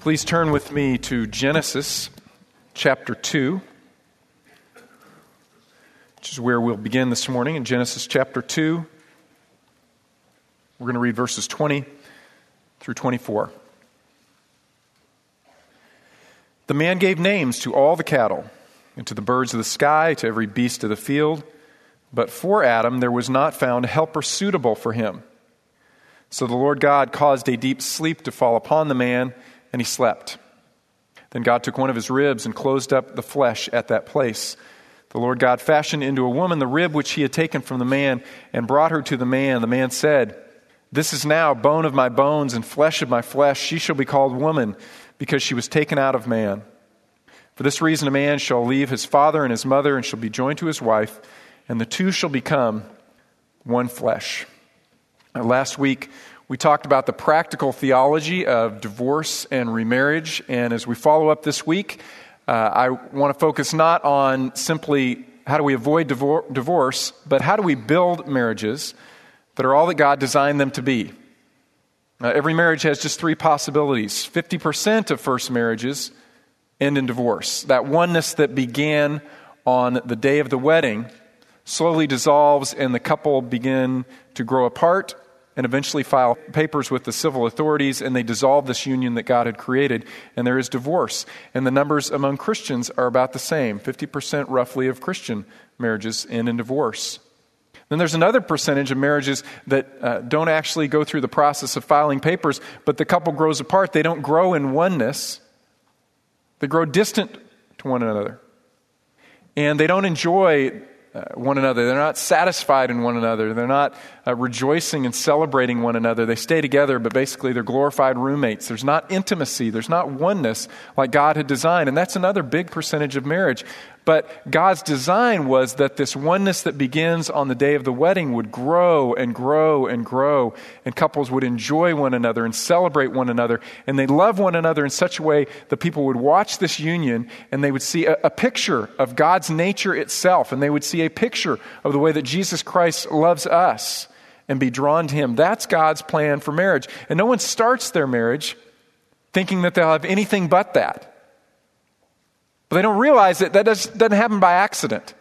Please turn with me to Genesis chapter 2, which is where we'll begin this morning. In Genesis chapter 2, we're going to read verses 20 through 24. The man gave names to all the cattle, and to the birds of the sky, to every beast of the field. But for Adam there was not found a helper suitable for him. So the Lord God caused a deep sleep to fall upon the man and he slept. Then God took one of his ribs and closed up the flesh at that place. The Lord God fashioned into a woman the rib which he had taken from the man and brought her to the man. The man said, This is now bone of my bones and flesh of my flesh. She shall be called woman because she was taken out of man. For this reason, a man shall leave his father and his mother and shall be joined to his wife, and the two shall become one flesh. Last week, we talked about the practical theology of divorce and remarriage. And as we follow up this week, uh, I want to focus not on simply how do we avoid divor- divorce, but how do we build marriages that are all that God designed them to be. Uh, every marriage has just three possibilities 50% of first marriages end in divorce. That oneness that began on the day of the wedding slowly dissolves, and the couple begin to grow apart and eventually file papers with the civil authorities, and they dissolve this union that God had created, and there is divorce. And the numbers among Christians are about the same 50% roughly of Christian marriages end in divorce. Then there's another percentage of marriages that uh, don't actually go through the process of filing papers, but the couple grows apart. They don't grow in oneness, they grow distant to one another. And they don't enjoy uh, one another. They're not satisfied in one another. They're not uh, rejoicing and celebrating one another. They stay together, but basically they're glorified roommates. There's not intimacy. There's not oneness like God had designed. And that's another big percentage of marriage. But God's design was that this oneness that begins on the day of the wedding would grow and grow and grow, and couples would enjoy one another and celebrate one another, and they love one another in such a way that people would watch this union and they would see a, a picture of God's nature itself, and they would see a picture of the way that Jesus Christ loves us and be drawn to Him. That's God's plan for marriage. And no one starts their marriage thinking that they'll have anything but that. But they don't realize that that doesn't happen by accident.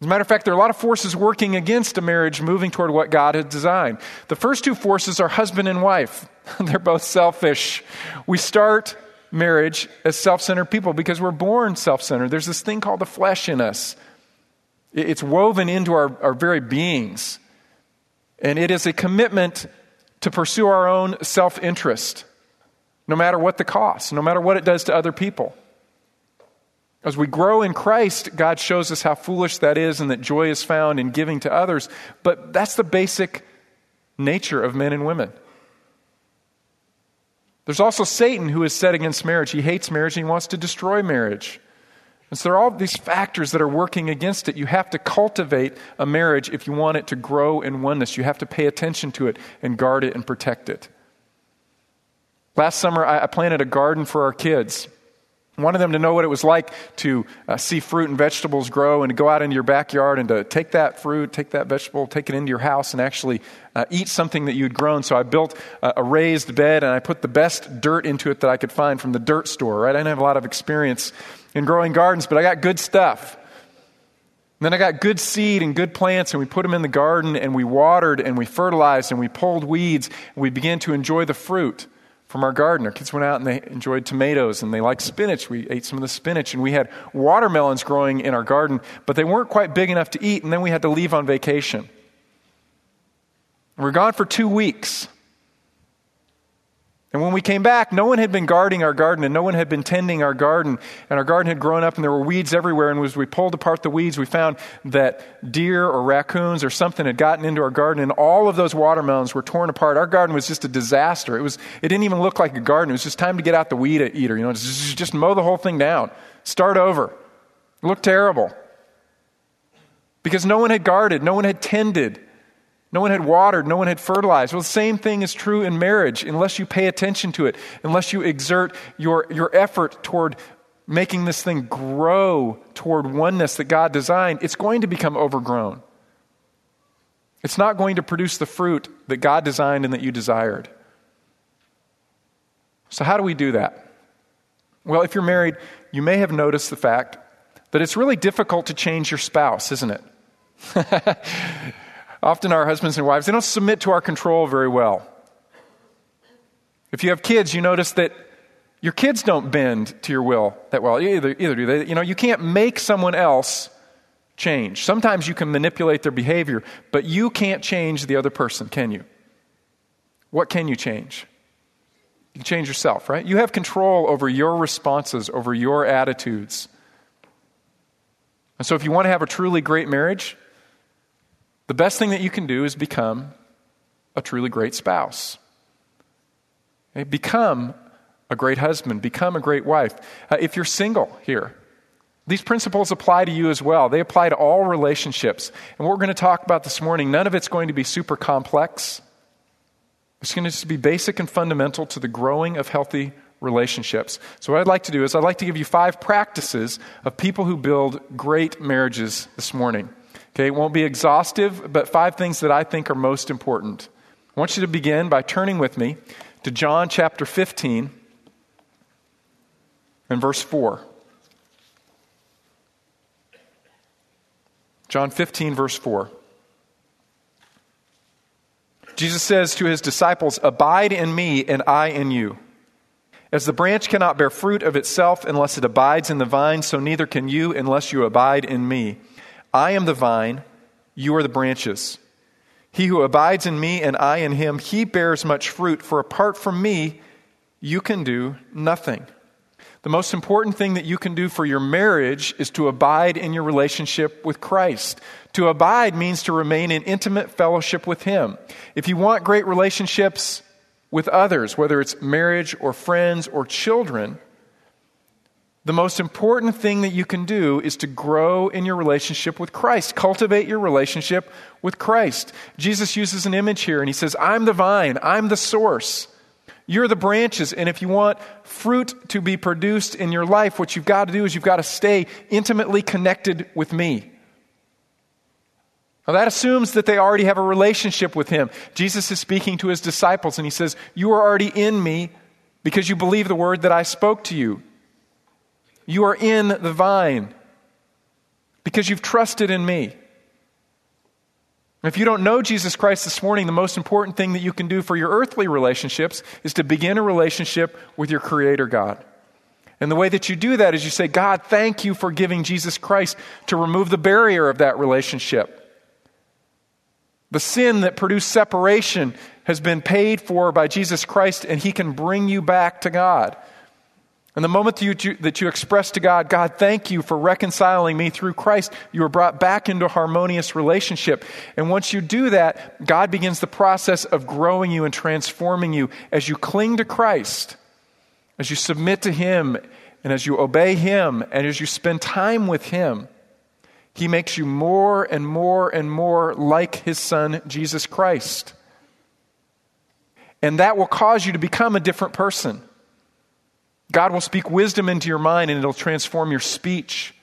As a matter of fact, there are a lot of forces working against a marriage moving toward what God had designed. The first two forces are husband and wife. They're both selfish. We start marriage as self centered people because we're born self centered. There's this thing called the flesh in us, it's woven into our, our very beings. And it is a commitment to pursue our own self interest no matter what the cost, no matter what it does to other people. As we grow in Christ, God shows us how foolish that is and that joy is found in giving to others. But that's the basic nature of men and women. There's also Satan who is set against marriage. He hates marriage and he wants to destroy marriage. And so there are all these factors that are working against it. You have to cultivate a marriage if you want it to grow in oneness. You have to pay attention to it and guard it and protect it. Last summer, I planted a garden for our kids. I wanted them to know what it was like to uh, see fruit and vegetables grow and to go out into your backyard and to take that fruit, take that vegetable, take it into your house and actually uh, eat something that you'd grown. So I built a, raised bed and I put the best dirt into it that I could find from the dirt store, right? I didn't have a lot of experience in growing gardens, but I got good stuff. And then I got good seed and good plants, and we put them in the garden, and we watered, and we fertilized, and we pulled weeds, and we began to enjoy the fruit from our garden. Our kids went out and they enjoyed tomatoes and they liked spinach. We ate some of the spinach and we had watermelons growing in our garden, but they weren't quite big enough to eat, and then we had to leave on vacation. We we're gone for two weeks. And when we came back, no one had been guarding our garden and no one had been tending our garden. And our garden had grown up and there were weeds everywhere. And as we pulled apart the weeds, we found that deer or raccoons or something had gotten into our garden and all of those watermelons were torn apart. Our garden was just a disaster. It, was, it didn't even look like a garden. It was just time to get out the weed eater. You know, just, just mow the whole thing down. Start over. It looked terrible. Because no one had guarded, no one had tended. No one had watered, no one had fertilized. Well, the same thing is true in marriage. Unless you pay attention to it, unless you exert your, your effort toward making this thing grow toward oneness that God designed, it's going to become overgrown. It's not going to produce the fruit that God designed and that you desired. So, how do we do that? Well, if you're married, you may have noticed the fact that it's really difficult to change your spouse, isn't it? Often our husbands and wives, they don't submit to our control very well. If you have kids, you notice that your kids don't bend to your will that well. Either, either do they. You know, you can't make someone else change. Sometimes you can manipulate their behavior, but you can't change the other person, can you? What can you change? You can change yourself, right? You have control over your responses, over your attitudes. And so, if you want to have a truly great marriage, the best thing that you can do is become a truly great spouse. Okay? Become a great husband, become a great wife. Uh, if you're single here, these principles apply to you as well. They apply to all relationships. And what we're going to talk about this morning, none of it's going to be super complex. It's going to just be basic and fundamental to the growing of healthy relationships. So, what I'd like to do is, I'd like to give you five practices of people who build great marriages this morning. Okay, it won't be exhaustive, but five things that I think are most important. I want you to begin by turning with me to John chapter 15 and verse 4. John 15, verse 4. Jesus says to his disciples, Abide in me, and I in you. As the branch cannot bear fruit of itself unless it abides in the vine, so neither can you unless you abide in me. I am the vine, you are the branches. He who abides in me and I in him, he bears much fruit, for apart from me, you can do nothing. The most important thing that you can do for your marriage is to abide in your relationship with Christ. To abide means to remain in intimate fellowship with Him. If you want great relationships with others, whether it's marriage or friends or children, the most important thing that you can do is to grow in your relationship with Christ. Cultivate your relationship with Christ. Jesus uses an image here and he says, I'm the vine, I'm the source. You're the branches, and if you want fruit to be produced in your life, what you've got to do is you've got to stay intimately connected with me. Now, that assumes that they already have a relationship with Him. Jesus is speaking to His disciples, and He says, You are already in me because you believe the word that I spoke to you. You are in the vine because you've trusted in me. If you don't know Jesus Christ this morning, the most important thing that you can do for your earthly relationships is to begin a relationship with your Creator God. And the way that you do that is you say, God, thank you for giving Jesus Christ to remove the barrier of that relationship. The sin that produced separation has been paid for by Jesus Christ, and He can bring you back to God. And the moment that you, that you express to God, God, thank you for reconciling me through Christ, you are brought back into harmonious relationship. And once you do that, God begins the process of growing you and transforming you as you cling to Christ, as you submit to Him, and as you obey Him, and as you spend time with Him. He makes you more and more and more like His Son, Jesus Christ. And that will cause you to become a different person. God will speak wisdom into your mind and it'll transform your speech.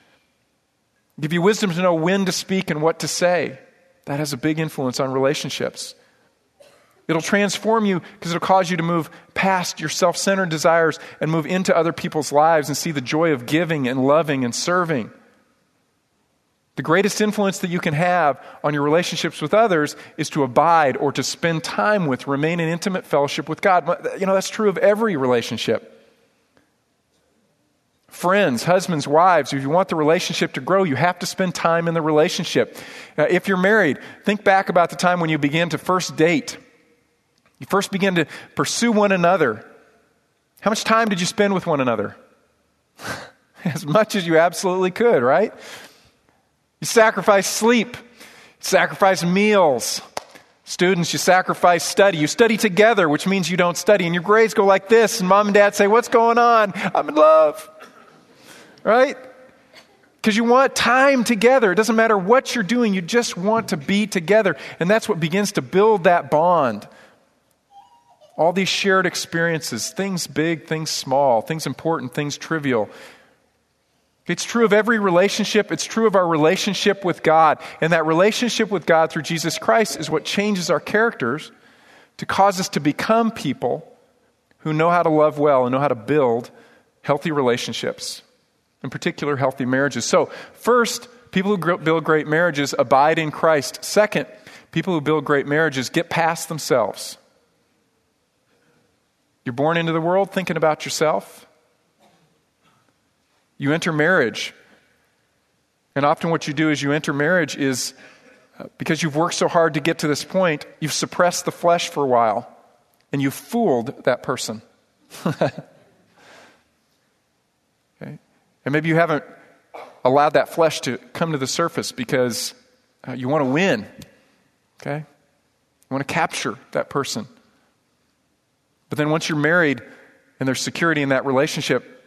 Give you wisdom to know when to speak and what to say. That has a big influence on relationships. It'll transform you because it'll cause you to move past your self centered desires and move into other people's lives and see the joy of giving and loving and serving. The greatest influence that you can have on your relationships with others is to abide or to spend time with, remain in intimate fellowship with God. You know, that's true of every relationship friends, husbands, wives, if you want the relationship to grow, you have to spend time in the relationship. Uh, if you're married, think back about the time when you began to first date. You first began to pursue one another. How much time did you spend with one another? as much as you absolutely could, right? You sacrifice sleep, sacrifice meals. Students, you sacrifice study. You study together, which means you don't study. And your grades go like this, and mom and dad say, What's going on? I'm in love right? Because you want time together. It doesn't matter what you're doing, you just want to be together. And that's what begins to build that bond. All these shared experiences, things big, things small, things important, things trivial. It's true of every relationship. It's true of our relationship with God. And that relationship with God through Jesus Christ is what changes our characters to cause us to become people who know how to love well and know how to build healthy relationships, in particular, healthy marriages. So, first, people who build great marriages abide in Christ. Second, people who build great marriages get past themselves. You're born into the world thinking about yourself. You enter marriage. And often, what you do as you enter marriage is uh, because you've worked so hard to get to this point, you've suppressed the flesh for a while and you've fooled that person. And maybe you haven't allowed that flesh to come to the surface because uh, you want to win. Okay? You want to capture that person. But then once you're married and there's security in that relationship,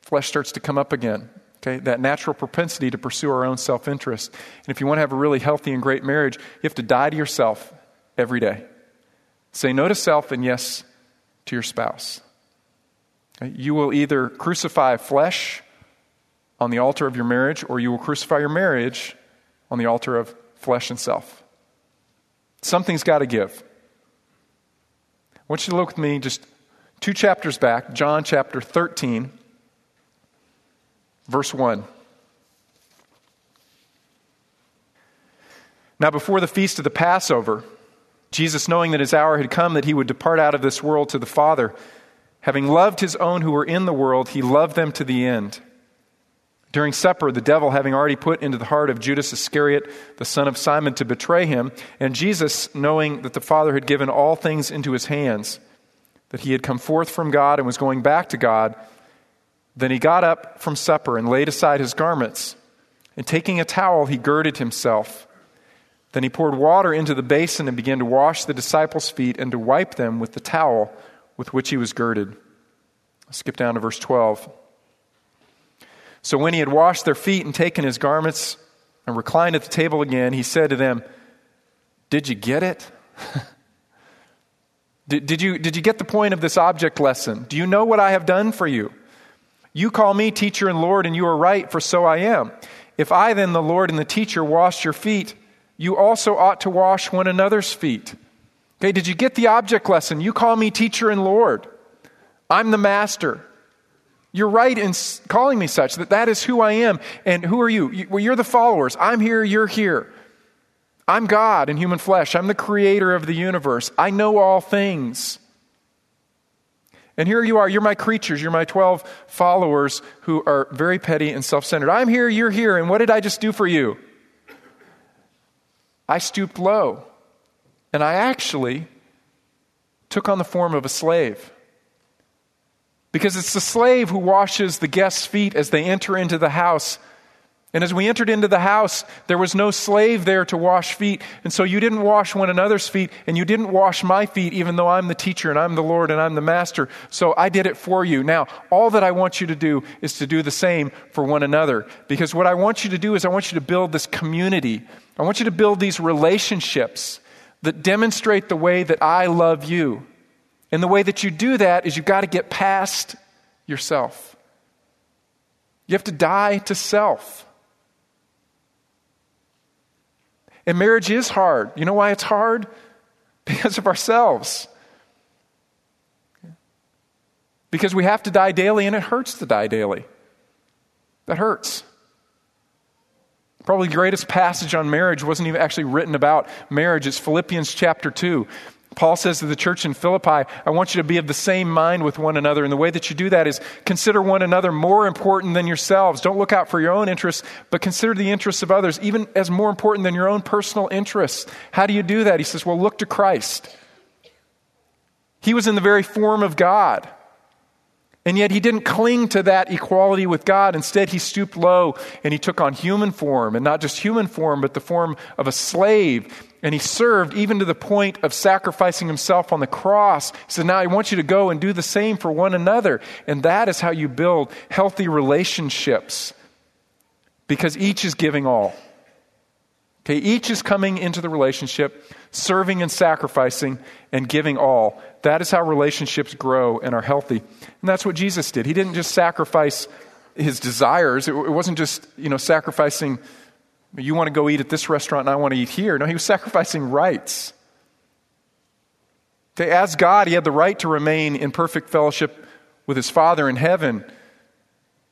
flesh starts to come up again. Okay, that natural propensity to pursue our own self interest. And if you want to have a really healthy and great marriage, you have to die to yourself every day. Say no to self and yes to your spouse. You will either crucify flesh on the altar of your marriage, or you will crucify your marriage on the altar of flesh and self. Something's got to give. I want you to look with me just two chapters back, John chapter 13, verse 1. Now, before the feast of the Passover, Jesus, knowing that his hour had come that he would depart out of this world to the Father, having loved his own who were in the world, he loved them to the end. During supper, the devil having already put into the heart of Judas Iscariot, the son of Simon, to betray him, and Jesus, knowing that the Father had given all things into his hands, that he had come forth from God and was going back to God, then he got up from supper and laid aside his garments, and taking a towel, he girded himself. Then he poured water into the basin and began to wash the disciples' feet and to wipe them with the towel with which he was girded. Skip down to verse 12. So when he had washed their feet and taken his garments and reclined at the table again, he said to them, Did you get it? did, did, you, did you get the point of this object lesson? Do you know what I have done for you? You call me teacher and Lord, and you are right, for so I am. If I, then, the Lord and the teacher, washed your feet, you also ought to wash one another's feet. Okay, did you get the object lesson? You call me teacher and Lord. I'm the master. You're right in calling me such, that that is who I am. And who are you? Well, you're the followers. I'm here, you're here. I'm God in human flesh. I'm the creator of the universe. I know all things. And here you are. You're my creatures. You're my 12 followers who are very petty and self centered. I'm here, you're here. And what did I just do for you? I stooped low. And I actually took on the form of a slave. Because it's the slave who washes the guest's feet as they enter into the house. And as we entered into the house, there was no slave there to wash feet. And so you didn't wash one another's feet, and you didn't wash my feet, even though I'm the teacher and I'm the Lord and I'm the master. So I did it for you. Now, all that I want you to do is to do the same for one another. Because what I want you to do is I want you to build this community. I want you to build these relationships that demonstrate the way that I love you. And the way that you do that is you've got to get past yourself. You have to die to self. And marriage is hard. You know why it's hard? Because of ourselves. Because we have to die daily and it hurts to die daily. That hurts. Probably the greatest passage on marriage wasn't even actually written about marriage. It's Philippians chapter 2. Paul says to the church in Philippi, I want you to be of the same mind with one another. And the way that you do that is consider one another more important than yourselves. Don't look out for your own interests, but consider the interests of others, even as more important than your own personal interests. How do you do that? He says, Well, look to Christ. He was in the very form of God. And yet he didn't cling to that equality with God. Instead, he stooped low and he took on human form, and not just human form, but the form of a slave. And he served even to the point of sacrificing himself on the cross. He said, Now I want you to go and do the same for one another. And that is how you build healthy relationships because each is giving all. Okay, each is coming into the relationship, serving and sacrificing and giving all. That is how relationships grow and are healthy. And that's what Jesus did. He didn't just sacrifice his desires. It, wasn't just, you know, sacrificing, you want to go eat at this restaurant and I want to eat here. No, he was sacrificing rights. Okay, as God, he had the right to remain in perfect fellowship with his Father in heaven,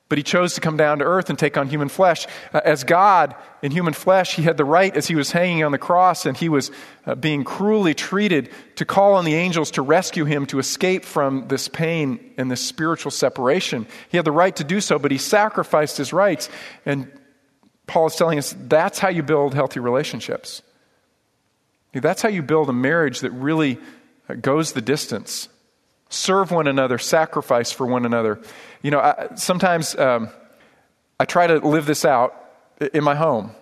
but he chose to come down to earth and take on human flesh. Uh, as God in human flesh, he had the right, as he was hanging on the cross and he was uh, being cruelly treated, to call on the angels to rescue him to escape from this pain and this spiritual separation. He had the right to do so, but he sacrificed his rights. And Paul is telling us that's how you build healthy relationships. That's how you build a marriage that really uh, goes the distance. Serve one another, sacrifice for one another. You know, I, sometimes um, I try to live this out in my home.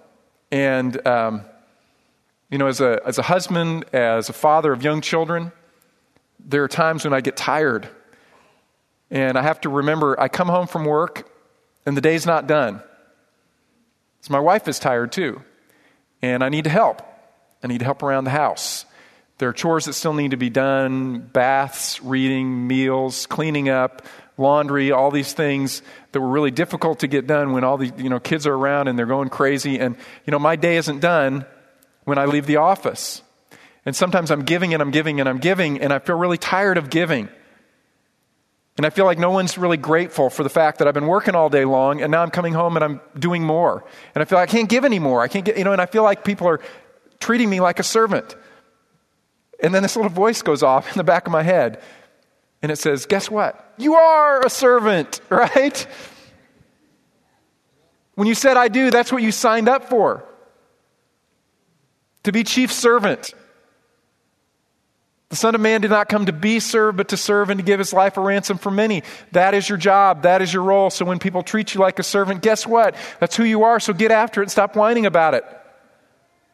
And, um, you know, as a, as a husband, as a father of young children, there are times when I get tired. And I have to remember I come home from work and the day's not done. So my wife is tired too. And I need to help. I need help around the house. There are chores that still need to be done baths, reading, meals, cleaning up, laundry, all these things that were really difficult to get done when all the you know, kids are around and they're going crazy. And you know, my day isn't done when I leave the office. And sometimes I'm giving and I'm giving and I'm giving, and I feel really tired of giving. And I feel like no one's really grateful for the fact that I've been working all day long and now I'm coming home and I'm doing more. And I feel like I can't give anymore. I can't get, you know, and I feel like people are treating me like a servant. And then this little voice goes off in the back of my head. And it says, Guess what? You are a servant, right? When you said I do, that's what you signed up for to be chief servant. The Son of Man did not come to be served, but to serve and to give his life a ransom for many. That is your job. That is your role. So when people treat you like a servant, guess what? That's who you are. So get after it and stop whining about it.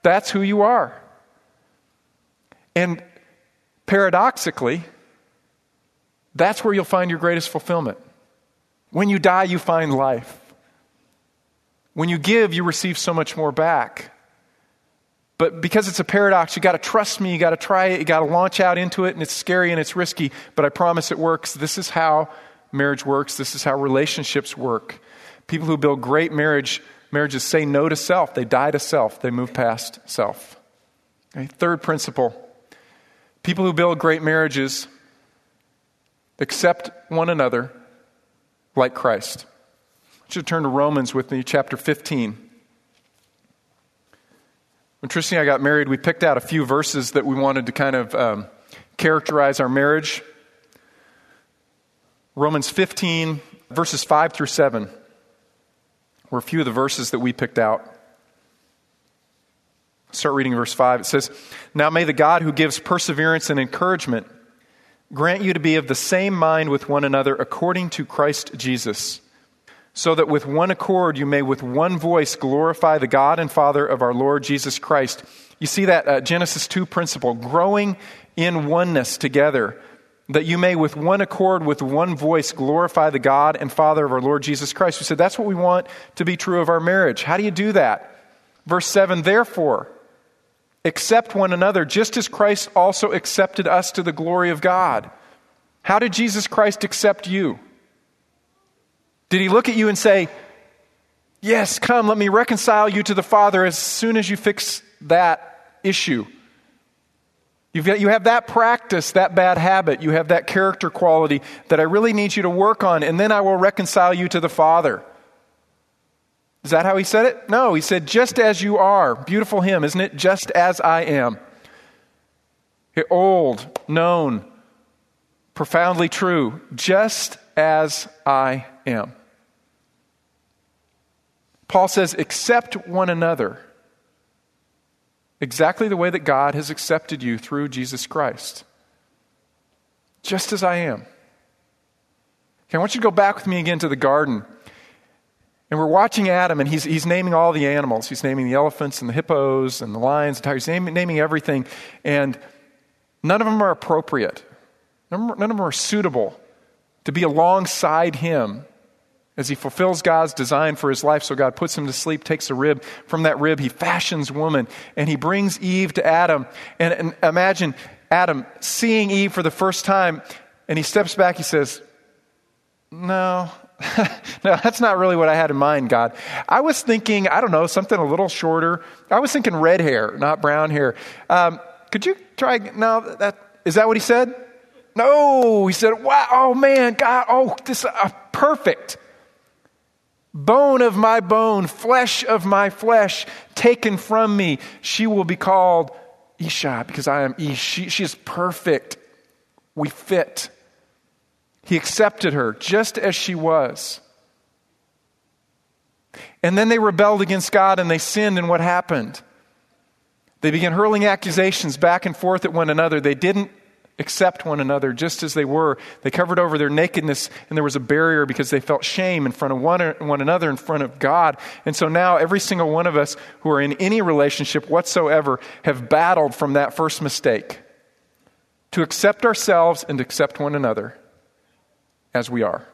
That's who you are. And paradoxically, that's where you'll find your greatest fulfillment. When you die, you find life. When you give, you receive so much more back. But because it's a paradox, you got to trust me, you got to try it, you got to launch out into it, and it's scary and it's risky, but I promise it works. This is how marriage works, this is how relationships work. People who build great marriage marriages say no to self, they die to self, they move past self. Okay, third principle people who build great marriages accept one another like Christ. I to turn to Romans with me, chapter 15. When Tristan and I got married, we picked out a few verses that we wanted to kind of um, characterize our marriage. Romans 15, verses 5 through 7 were a few of the verses that we picked out. Start reading verse 5. It says, Now may the God who gives perseverance and encouragement grant you to be of the same mind with one another according to Christ Jesus, so that with one accord you may with one voice glorify the God and Father of our Lord Jesus Christ. You see that uh, Genesis 2 principle, growing in oneness together that you may with one accord, with one voice, glorify the God and Father of our Lord Jesus Christ. We said that's what we want to be true of our marriage. How do you do that? Verse 7 Therefore, accept one another, just as Christ also accepted us to the glory of God. How did Jesus Christ accept you? Did he look at you and say, Yes, come, let me reconcile you to the Father as soon as you fix that issue? You've got, you have that practice, that bad habit, you have that character quality that I really need you to work on, and then I will reconcile you to the Father. Is that how he said it? No, he said, just as you are. Beautiful hymn, isn't it? Just as I am. Old, known, profoundly true. Just as I am. Paul says, accept one another exactly the way that God has accepted you through Jesus Christ, just as I am. Okay, I want you to go back with me again to the garden. And we're watching Adam, and he's, he's naming all the animals. He's naming the elephants and the hippos and the lions and tigers. He's naming, naming everything. And none of them are appropriate, none of them are suitable to be alongside him as he fulfills God's design for his life. So God puts him to sleep, takes a rib. From that rib, he fashions woman, and he brings Eve to Adam. And, and imagine Adam seeing Eve for the first time, and he steps back, he says, No, no, that's not really what I had in mind, God. I was thinking, I don't know, something a little shorter. I was thinking red hair, not brown hair. Um, could you try? No, that is that what he said? No, he said, wow, oh man, God, oh, this is uh, perfect. Bone of my bone, flesh of my flesh, taken from me. She will be called Isha because I am Ish. She, she is perfect. We fit. He accepted her just as she was. And then they rebelled against God and they sinned, and what happened? They began hurling accusations back and forth at one another. They didn't accept one another just as they were. They covered over their nakedness, and there was a barrier because they felt shame in front of one, one another, in front of God. And so now, every single one of us who are in any relationship whatsoever have battled from that first mistake to accept ourselves and accept one another as we are.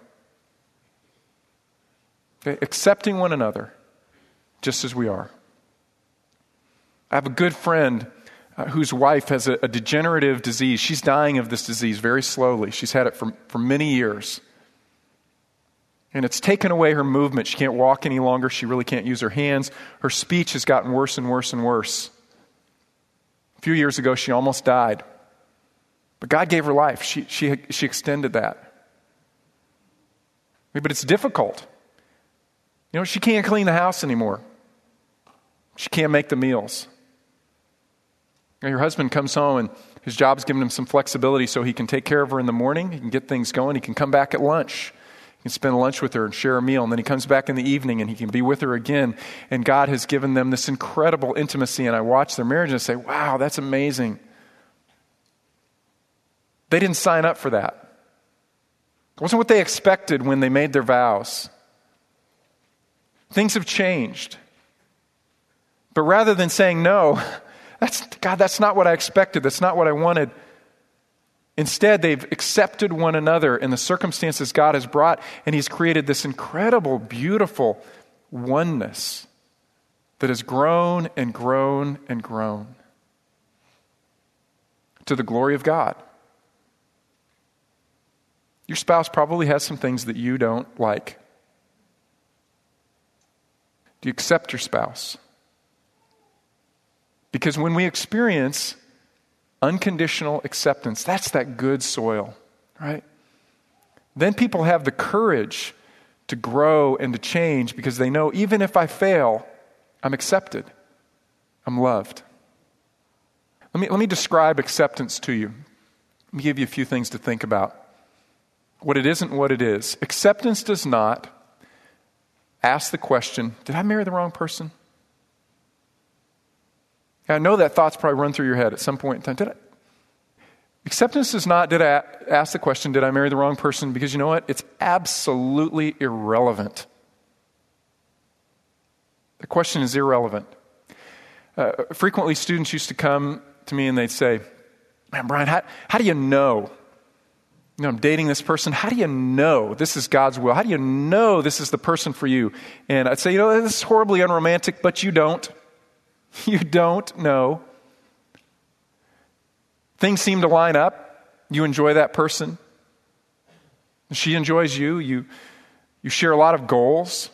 Okay? Accepting one another just as we are. I have a good friend uh, whose wife has a, a, degenerative disease. She's dying of this disease very slowly. She's had it for, for many years. And it's taken away her movement. She can't walk any longer. She really can't use her hands. Her speech has gotten worse and worse and worse. A few years ago, she almost died. But God gave her life. She, she, she extended that. But it's difficult. You know, she can't clean the house anymore. She can't make the meals. Your husband comes home and his job's given him some flexibility so he can take care of her in the morning. He can get things going. He can come back at lunch. He can spend lunch with her and share a meal. And then he comes back in the evening and he can be with her again. And God has given them this incredible intimacy. And I watch their marriage and I say, wow, that's amazing. They didn't sign up for that. It wasn't what they expected when they made their vows. Things have changed. But rather than saying, no, that's, God, that's not what I expected, that's not what I wanted, instead they've accepted one another in the circumstances God has brought, and He's created this incredible, beautiful oneness that has grown and grown and grown to the glory of God. Your spouse probably has some things that you don't like. Do you accept your spouse? Because when we experience unconditional acceptance, that's that good soil, right? Then people have the courage to grow and to change because they know even if I fail, I'm accepted, I'm loved. Let me, let me describe acceptance to you. Let me give you a few things to think about. What it isn't, what it is. Acceptance does not ask the question Did I marry the wrong person? I know that thoughts probably run through your head at some point in time. Did I? Acceptance is not, did I ask the question, did I marry the wrong person? Because you know what? It's absolutely irrelevant. The question is irrelevant. Uh, frequently, students used to come to me and they'd say, Man, Brian, how, how do you know you know, I'm dating this person. How do you know this is God's will? How do you know this is the person for you? And I'd say, you know, this is horribly unromantic, but you don't. You don't know. Things seem to line up. You enjoy that person. She enjoys you. You, you share a lot of goals.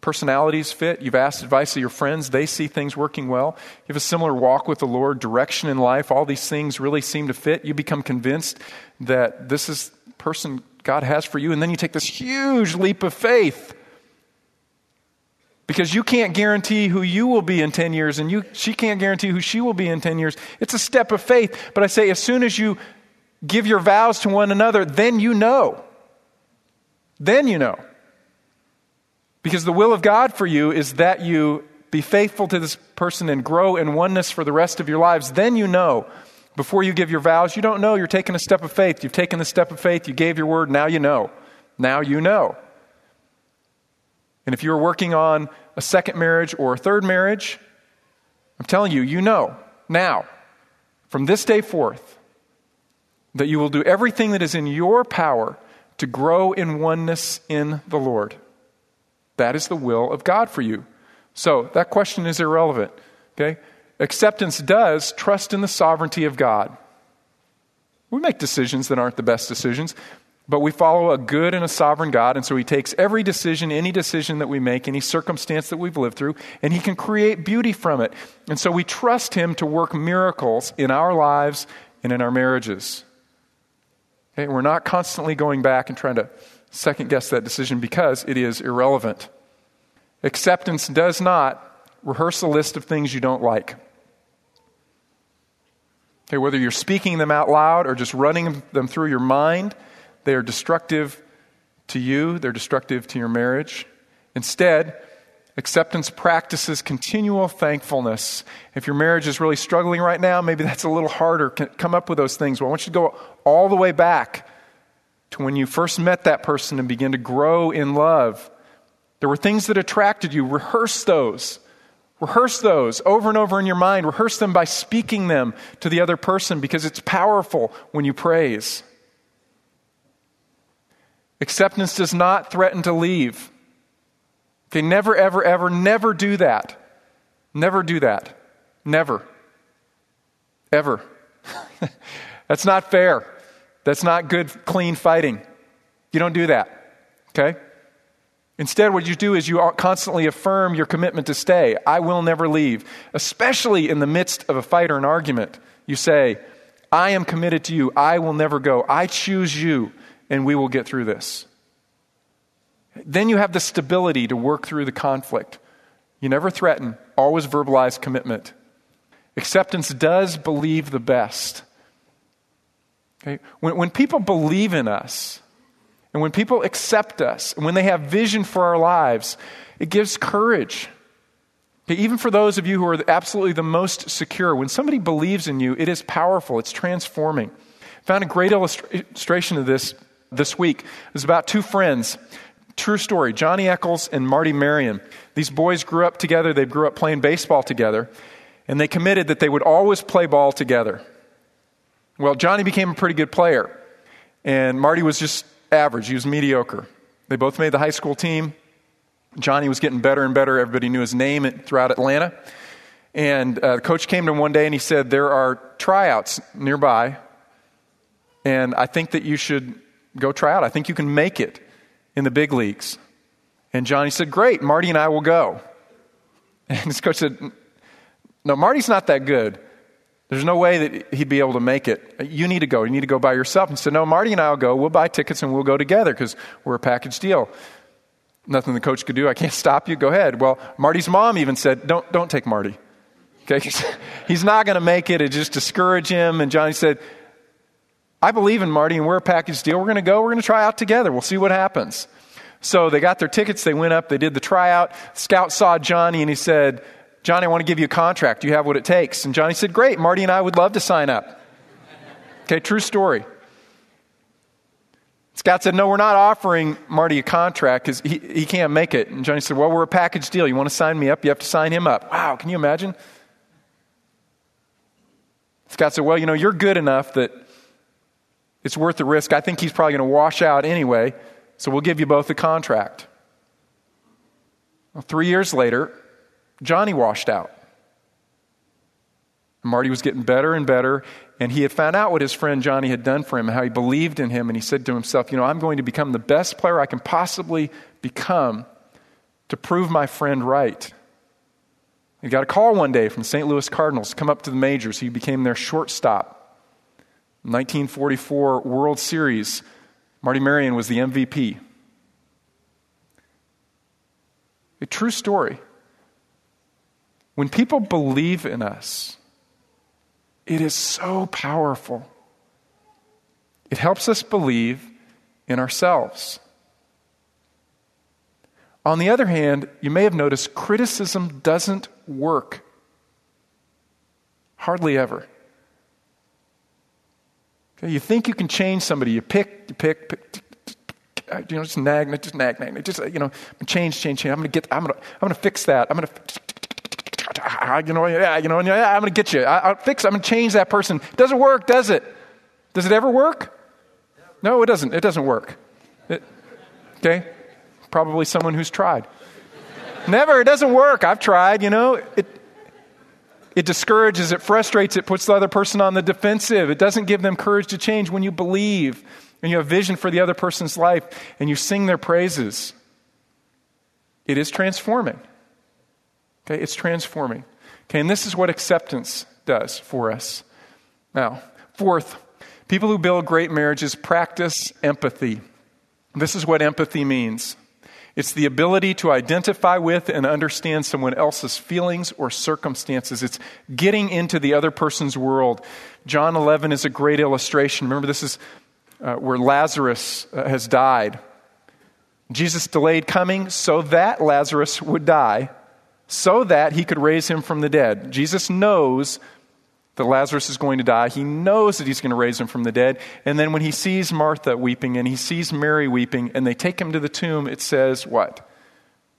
Personalities fit. You've asked advice of your friends. They see things working well. You have a similar walk with the Lord, direction in life. All these things really seem to fit. You become convinced that this is person God has for you. And then you take this huge leap of faith. Because you can't guarantee who you will be in 10 years, and you, she can't guarantee who she will be in 10 years. It's a step of faith. But I say, as soon as you give your vows to one another, then you know. Then you know. Because the will of God for you is that you be faithful to this person and grow in oneness for the rest of your lives. Then you know. Before you give your vows, you don't know you're taking a step of faith. You've taken the step of faith, you gave your word, now you know. Now you know. And if you're working on a second marriage or a third marriage, I'm telling you, you know now, from this day forth, that you will do everything that is in your power to grow in oneness in the Lord. That is the will of God for you. So that question is irrelevant. Okay? Acceptance does trust in the sovereignty of God. We make decisions that aren't the best decisions, but we follow a good and a sovereign God, and so He takes every decision, any decision that we make, any circumstance that we've lived through, and He can create beauty from it. And so we trust Him to work miracles in our lives and in our marriages. Okay? We're not constantly going back and trying to second guess that decision because it is irrelevant. Acceptance does not rehearse a list of things you don't like. Okay, whether you're speaking them out loud or just running them through your mind, they are destructive to you, they're destructive to your marriage. Instead, acceptance practices continual thankfulness. If your marriage is really struggling right now, maybe that's a little harder. Come up with those things. Well, I want you to go all the way back to when you first met that person and begin to grow in love. There were things that attracted you. Rehearse those. Rehearse those over and over in your mind. Rehearse them by speaking them to the other person because it's powerful when you praise. Acceptance does not threaten to leave. Okay, never, ever, ever, never do that. Never do that. Never. Ever. That's not fair. That's not good, clean fighting. You don't do that. Okay? Instead, what you do is you constantly affirm your commitment to stay. I will never leave. Especially in the midst of a fight or an argument, you say, I am committed to you. I will never go. I choose you, and we will get through this. Then you have the stability to work through the conflict. You never threaten, always verbalize commitment. Acceptance does believe the best. Okay? When, when people believe in us, and when people accept us, and when they have vision for our lives, it gives courage. Okay, even for those of you who are absolutely the most secure, when somebody believes in you, it is powerful, it's transforming. I found a great illustration of this this week. It was about two friends. True story Johnny Echols and Marty Marion. These boys grew up together, they grew up playing baseball together, and they committed that they would always play ball together. Well, Johnny became a pretty good player, and Marty was just average. He was mediocre. They both made the high school team. Johnny was getting better and better. Everybody knew his name throughout Atlanta. And uh, the coach came to him one day and he said, There are tryouts nearby, and I think that you should go try out. I think you can make it in the big leagues. And Johnny said, Great, Marty and I will go. And his coach said, No, Marty's not that good. There's no way that he'd be able to make it. You need to go. You need to go by yourself. And he said, No, Marty and I will go. We'll buy tickets and we'll go together because we're a package deal. Nothing the coach could do. I can't stop you. Go ahead. Well, Marty's mom even said, Don't, don't take Marty. Okay? He's not going to make it. It just discourage him. And Johnny said, I believe in Marty and we're a package deal. We're going to go. We're going to try out together. We'll see what happens. So they got their tickets. They went up. They did the tryout. Scout saw Johnny and he said, Johnny, I want to give you a contract. Do you have what it takes? And Johnny said, Great, Marty and I would love to sign up. Okay, true story. Scott said, No, we're not offering Marty a contract because he, he can't make it. And Johnny said, Well, we're a package deal. You want to sign me up? You have to sign him up. Wow, can you imagine? Scott said, Well, you know, you're good enough that it's worth the risk. I think he's probably going to wash out anyway, so we'll give you both a contract. Well, three years later, Johnny washed out. Marty was getting better and better, and he had found out what his friend Johnny had done for him, how he believed in him, and he said to himself, You know, I'm going to become the best player I can possibly become to prove my friend right. He got a call one day from St. Louis Cardinals to come up to the majors. He became their shortstop. 1944 World Series, Marty Marion was the MVP. A true story. When people believe in us, it is so powerful. It helps us believe in ourselves. On the other hand, you may have noticed criticism doesn't work. Hardly ever. Okay, you think you can change somebody, you pick, you pick, pick you know, just nag, just nag, nag, just you know, change, change, change. I'm gonna get, I'm gonna, I'm gonna fix that. I'm gonna you know, yeah, you know, yeah, I'm to get you. I, will fix. I'm to change that person. Doesn't work, does it? Does it ever work? No, it doesn't. It doesn't work. It, okay, probably someone who's tried. Never. It doesn't work. I've tried. You know, it. It discourages, it frustrates, it puts the other person on the defensive. It doesn't give them courage to change when you believe and you have vision for the other person's life and you sing their praises. It is transforming. Okay, it's transforming. Okay, and this is what acceptance does for us. Now, Fourth, people who build great marriages practice empathy. This is what empathy means it's the ability to identify with and understand someone else's feelings or circumstances. It's getting into the other person's world. John 11 is a great illustration. Remember, this is uh, where Lazarus uh, has died. Jesus delayed coming so that Lazarus would die, so that he could raise him from the dead. Jesus knows that Lazarus is going to die. He knows that he's going to raise him from the dead. And then when he sees Martha weeping and he sees Mary weeping and they take him to the tomb, it says what?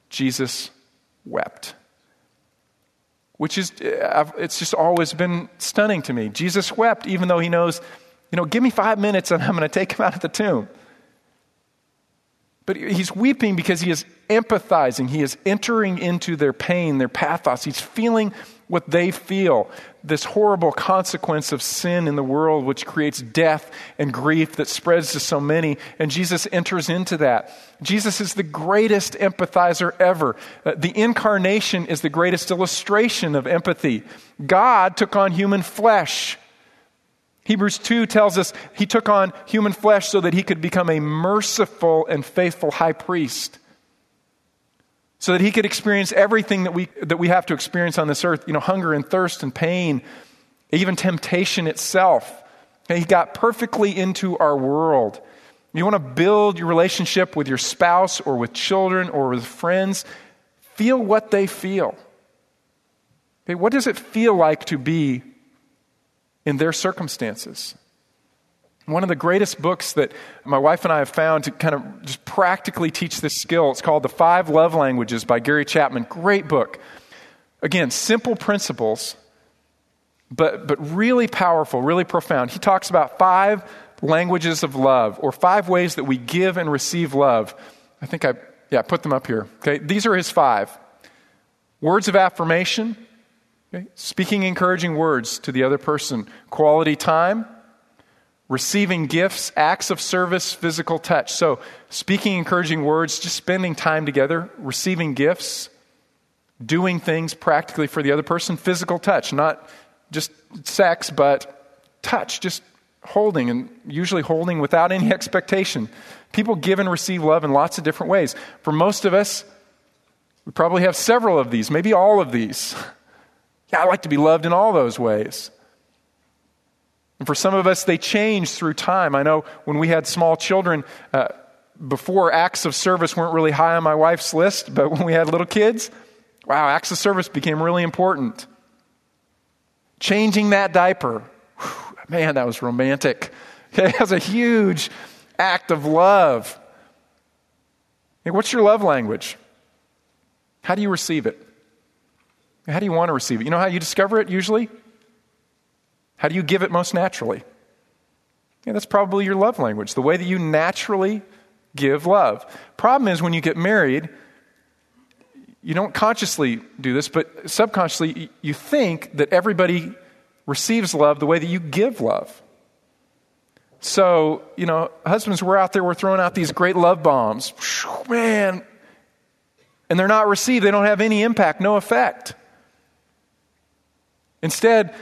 Jesus wept. Which is, it's just always been stunning to me. Jesus wept even though he knows, you know, give me five minutes and I'm going to take him out of the tomb. But he's weeping because he is empathizing. He is entering into their pain, their pathos. He's feeling what they feel this horrible consequence of sin in the world, which creates death and grief that spreads to so many. And Jesus enters into that. Jesus is the greatest empathizer ever. Uh, the incarnation is the greatest illustration of empathy. God took on human flesh. Hebrews 2 tells us he took on human flesh so that he could become a merciful and faithful high priest so that he could experience everything that we, that we have to experience on this earth you know, hunger and thirst and pain, even temptation itself. And he got perfectly into our world. You want to build your relationship with your spouse or with children or with friends, feel what they feel. Okay, what does it feel like to be in their circumstances? One of the greatest books that my wife and I have found to kind of just practically teach this skill, it's called The Five Love Languages by Gary Chapman. Great book. Again, simple principles, but, but really powerful, really profound. He talks about five languages of love or five ways that we give and receive love. I think I, yeah, put them up here. Okay, these are his five words of affirmation, okay? speaking encouraging words to the other person, quality time receiving gifts, acts of service, physical touch. So, speaking encouraging words, just spending time together, receiving gifts, doing things practically for the other person, physical touch, not just sex, but touch, just holding, and usually holding without any expectation. People give and receive love in lots of different ways. For most of us, we probably have several of these, maybe all of these. Yeah, I like to be loved in all those ways. And for some of us, they change through time. I know when we had small children, uh, before acts of service weren't really high on my wife's list, but when we had little kids, wow, acts of service became really important. Changing that diaper, whew, man, that was romantic. Okay, that was a huge act of love. Hey, what's your love language? How do you receive it? How do you want to receive it? You know how you discover it usually? How do you give it most naturally? Yeah, that's probably your love language, the way that you naturally give love. Problem is, when you get married, you don't consciously do this, but subconsciously, you think that everybody receives love the way that you give love. So, you know, husbands, we're out there, we're throwing out these great love bombs. Man. And they're not received, they don't have any impact, no effect. Instead,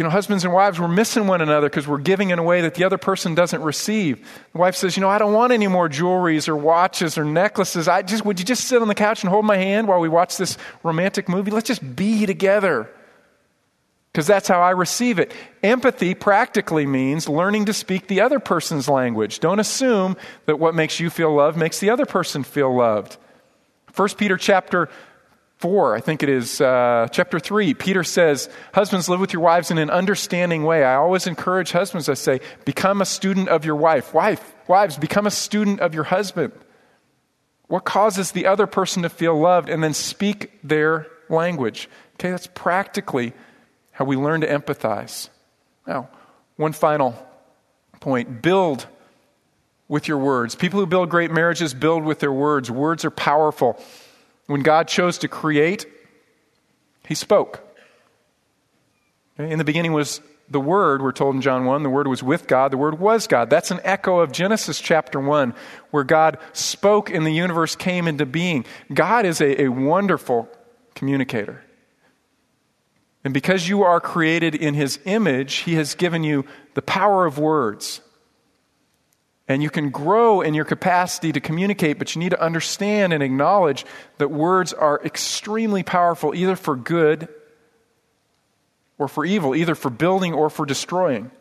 you know, husbands and wives, we're missing one another because we're giving in a way that the other person doesn't receive. The wife says, you know, I don't want any more jewelries or watches or necklaces. I just, would you just sit on the couch and hold my hand while we watch this romantic movie? Let's just be together. Because that's how I receive it. Empathy practically means learning to speak the other person's language. Don't assume that what makes you feel loved makes the other person feel loved. 1 Peter chapter 4, I think it is uh, chapter 3, Peter says, Husbands, live with your wives in an understanding way. I always encourage husbands, I say, become a student of your wife. Wife, wives, become a student of your husband. What causes the other person to feel loved and then speak their language? Okay, that's practically how we learn to empathize. Now, one final point build with your words. People who build great marriages build with their words. Words are powerful. When God chose to create, He spoke. In the beginning was the Word, we're told in John 1. The Word was with God. The Word was God. That's an echo of Genesis chapter 1, where God spoke and the universe came into being. God is a, a wonderful communicator. And because you are created in his image, he has given you the power of words. And you can grow in your capacity to communicate, but you need to understand and acknowledge that words are extremely powerful, either for good or for evil, either for building or for destroying.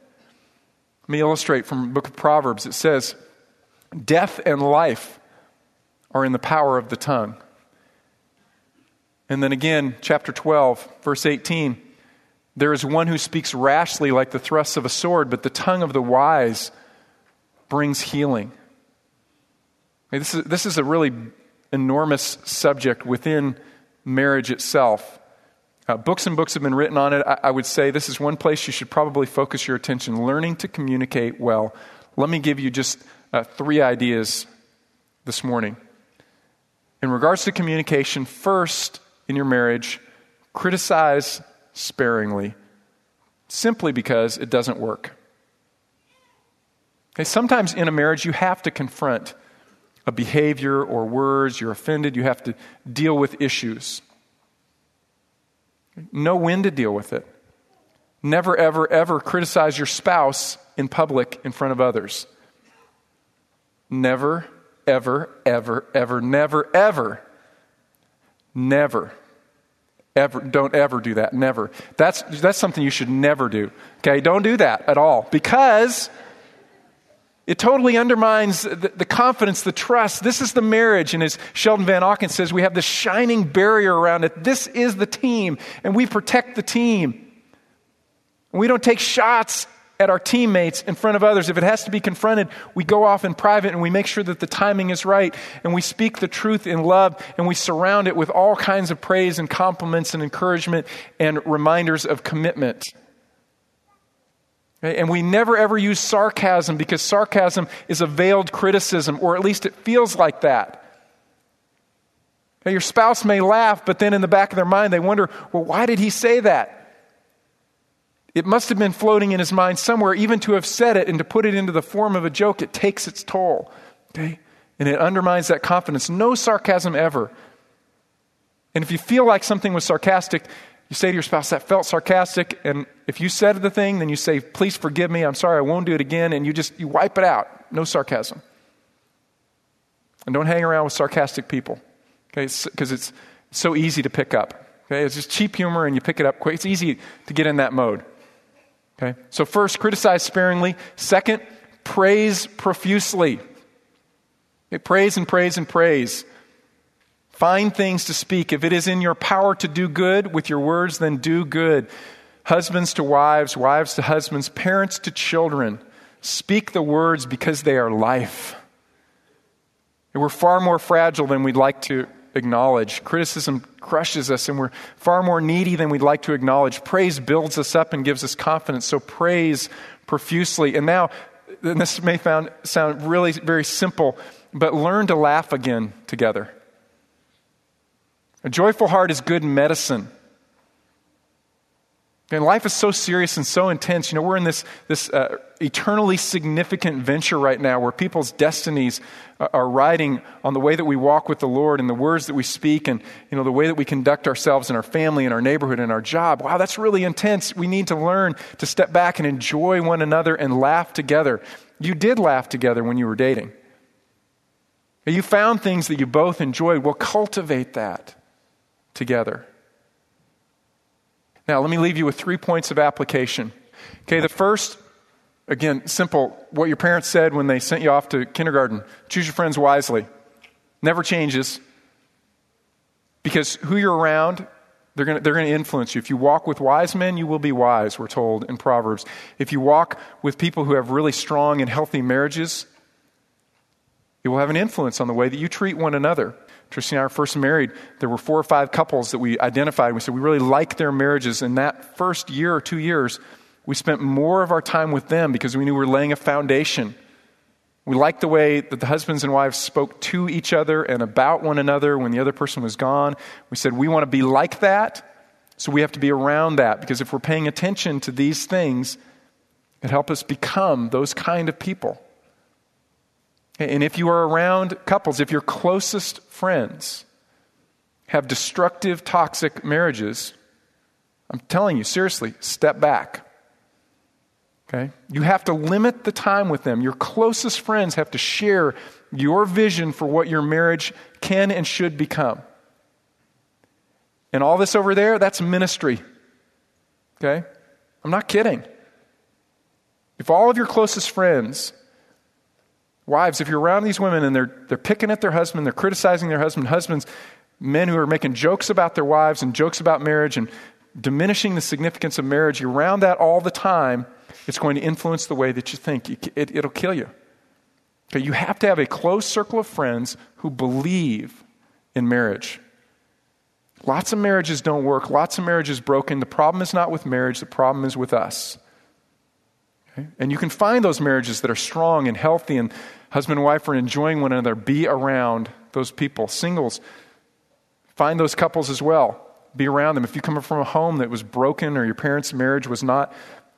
Let me illustrate from the book of Proverbs. It says, Death and life are in the power of the tongue. And then again, chapter 12, verse 18 there is one who speaks rashly like the thrusts of a sword, but the tongue of the wise brings healing. This is, this is a really enormous subject within marriage itself. Uh, books and books have been written on it. I, I would say this is one place you should probably focus your attention learning to communicate well. Let me give you just uh, three ideas this morning. In regards to communication, first, in your marriage, criticize sparingly simply because it doesn't work. Okay, sometimes in a marriage, you have to confront a behavior or words, you're offended, you have to deal with issues. Know when to deal with it. Never, ever, ever criticize your spouse in public in front of others. Never, ever, ever, ever, never, ever, never, ever, don't ever do that. Never. That's, that's something you should never do. Okay? Don't do that at all because it totally undermines the, the, confidence, the trust. This is the marriage. And as Sheldon Vanauken says, we have this shining barrier around it. This is the team, and we protect the team. We don't take shots at our teammates in front of others. If it has to be confronted, we go off in private and we make sure that the timing is right and we speak the truth in love and we surround it with all kinds of praise and compliments and encouragement and reminders of commitment. And we never ever use sarcasm because sarcasm is a veiled criticism, or at least it feels like that. Now, your spouse may laugh, but then in the back of their mind, they wonder, well, why did he say that? It must have been floating in his mind somewhere, even to have said it and to put it into the form of a joke, it takes its toll. Okay? And it undermines that confidence. No sarcasm ever. And if you feel like something was sarcastic, you say to your spouse, that felt sarcastic. And if you said the thing, then you say, please forgive me. I'm sorry. I won't do it again. And you just, you wipe it out. No sarcasm. And don't hang around with sarcastic people. Okay? Because it's, it's so easy to pick up. Okay? It's just cheap humor and you pick it up quick. It's easy to get in that mode. Okay? So, first, criticize sparingly. Second, praise profusely. Okay, praise and praise and praise. Find things to speak. If it is in your power to do good with your words, then do good. Husbands to wives, wives to husbands, parents to children. Speak the words because they are life. And we're far more fragile than we'd like to acknowledge. Criticism crushes us, and we're far more needy than we'd like to acknowledge. Praise builds us up and gives us confidence. So praise profusely. And now, and this may sound really very simple, but learn to laugh again together. A joyful heart is good medicine. And life is so serious and so intense. You know, we're in this, this uh, eternally significant venture right now where people's destinies are riding on the way that we walk with the Lord and the words that we speak and, you know, the way that we conduct ourselves in our family and our neighborhood and our job. Wow, that's really intense. We need to learn to step back and enjoy one another and laugh together. You did laugh together when you were dating. You found things that you both enjoyed. Well, cultivate that together. Now, let me leave you with three points of application. Okay, the first, again, simple, what your parents said when they sent you off to kindergarten choose your friends wisely. Never changes. Because who you're around, they're going to influence you. If you walk with wise men, you will be wise, we're told in Proverbs. If you walk with people who have really strong and healthy marriages, it will have an influence on the way that you treat one another. Tracy and I were first married, there were four or five couples that we identified. We said we really like their marriages. In that first year or two years, we spent more of our time with them because we knew we were laying a foundation. We liked the way that the husbands and wives spoke to each other and about one another when the other person was gone. We said we want to be like that, so we have to be around that because if we're paying attention to these things, it helps us become those kind of people. And if you are around couples, if your closest friends have destructive, toxic marriages, I'm telling you, seriously, step back. Okay? You have to limit the time with them. Your closest friends have to share your vision for what your marriage can and should become. And all this over there, that's ministry. Okay? I'm not kidding. If all of your closest friends, wives, if you're around these women and they're, they're picking at their husband, they're criticizing their husband, husbands, men who are making jokes about their wives and jokes about marriage and diminishing the significance of marriage, you're around that all the time, it's going to influence the way that you think. It, it'll kill you. Okay, you have to have a close circle of friends who believe in marriage. Lots of marriages don't work. Lots of marriages broken. The problem is not with marriage, the problem is with us. Okay? And you can find those marriages that are strong and healthy and husband and wife are enjoying one another. Be around those people. Singles, find those couples as well. Be around them. If you come from a home that was broken or your parents' marriage was not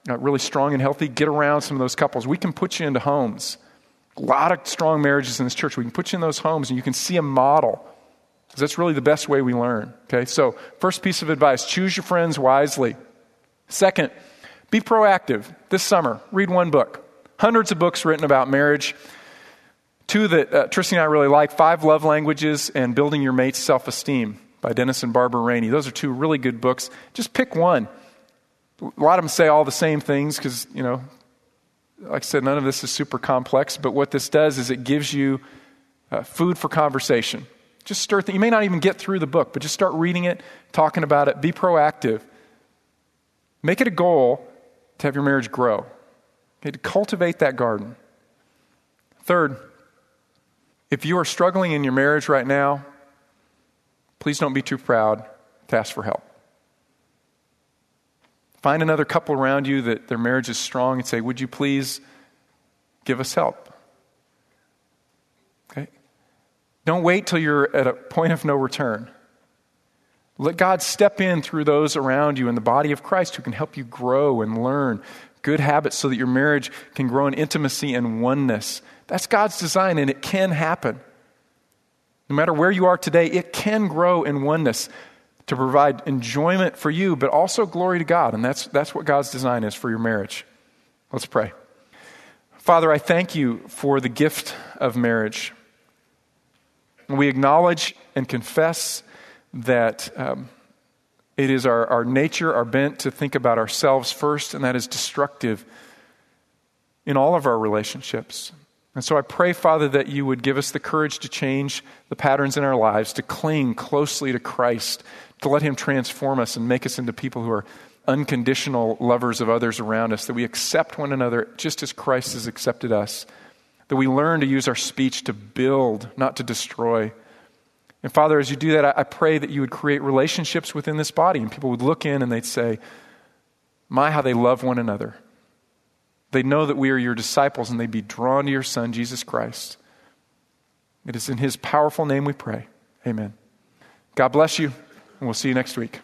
really strong and healthy, get around some of those couples. We can put you into homes. A lot of strong marriages in this church. We can put you in those homes and you can see a model because that's really the best way we learn. Okay, so first piece of advice choose your friends wisely. Second, be proactive this summer. Read one book. Hundreds of books written about marriage. Two that uh, Tristy and I really like Five Love Languages and Building Your Mate's Self Esteem by Dennis and Barbara Rainey. Those are two really good books. Just pick one. A lot of them say all the same things because, you know, like I said, none of this is super complex, but what this does is it gives you uh, food for conversation. Just start, th- you may not even get through the book, but just start reading it, talking about it, be proactive. Make it a goal to have your marriage grow, okay, to cultivate that garden. Third, if you are struggling in your marriage right now, please don't be too proud to ask for help. Find another couple around you that their marriage is strong and say, Would you please give us help? Okay? Don't wait till you're at a point of no return. Let God step in through those around you in the body of Christ who can help you grow and learn good habits so that your marriage can grow in intimacy and oneness. That's God's design, and it can happen. No matter where you are today, it can grow in oneness to provide enjoyment for you, but also glory to God. And that's, that's what God's design is for your marriage. Let's pray. Father, I thank you for the gift of marriage. We acknowledge and confess that um, it is our, our nature, our bent to think about ourselves first, and that is destructive in all of our relationships. And so I pray, Father, that you would give us the courage to change the patterns in our lives, to cling closely to Christ, to let Him transform us and make us into people who are unconditional lovers of others around us, that we accept one another just as Christ has accepted us that we learn to use our speech to build, not to destroy. And Father, as you do that, I, pray that you would create relationships within this body, and people would look in and they'd say, My, how they love one another. They know that we are your disciples, and they'd be drawn to your Son, Jesus Christ. It is in his powerful name we pray. Amen. God bless you, and we'll see you next week.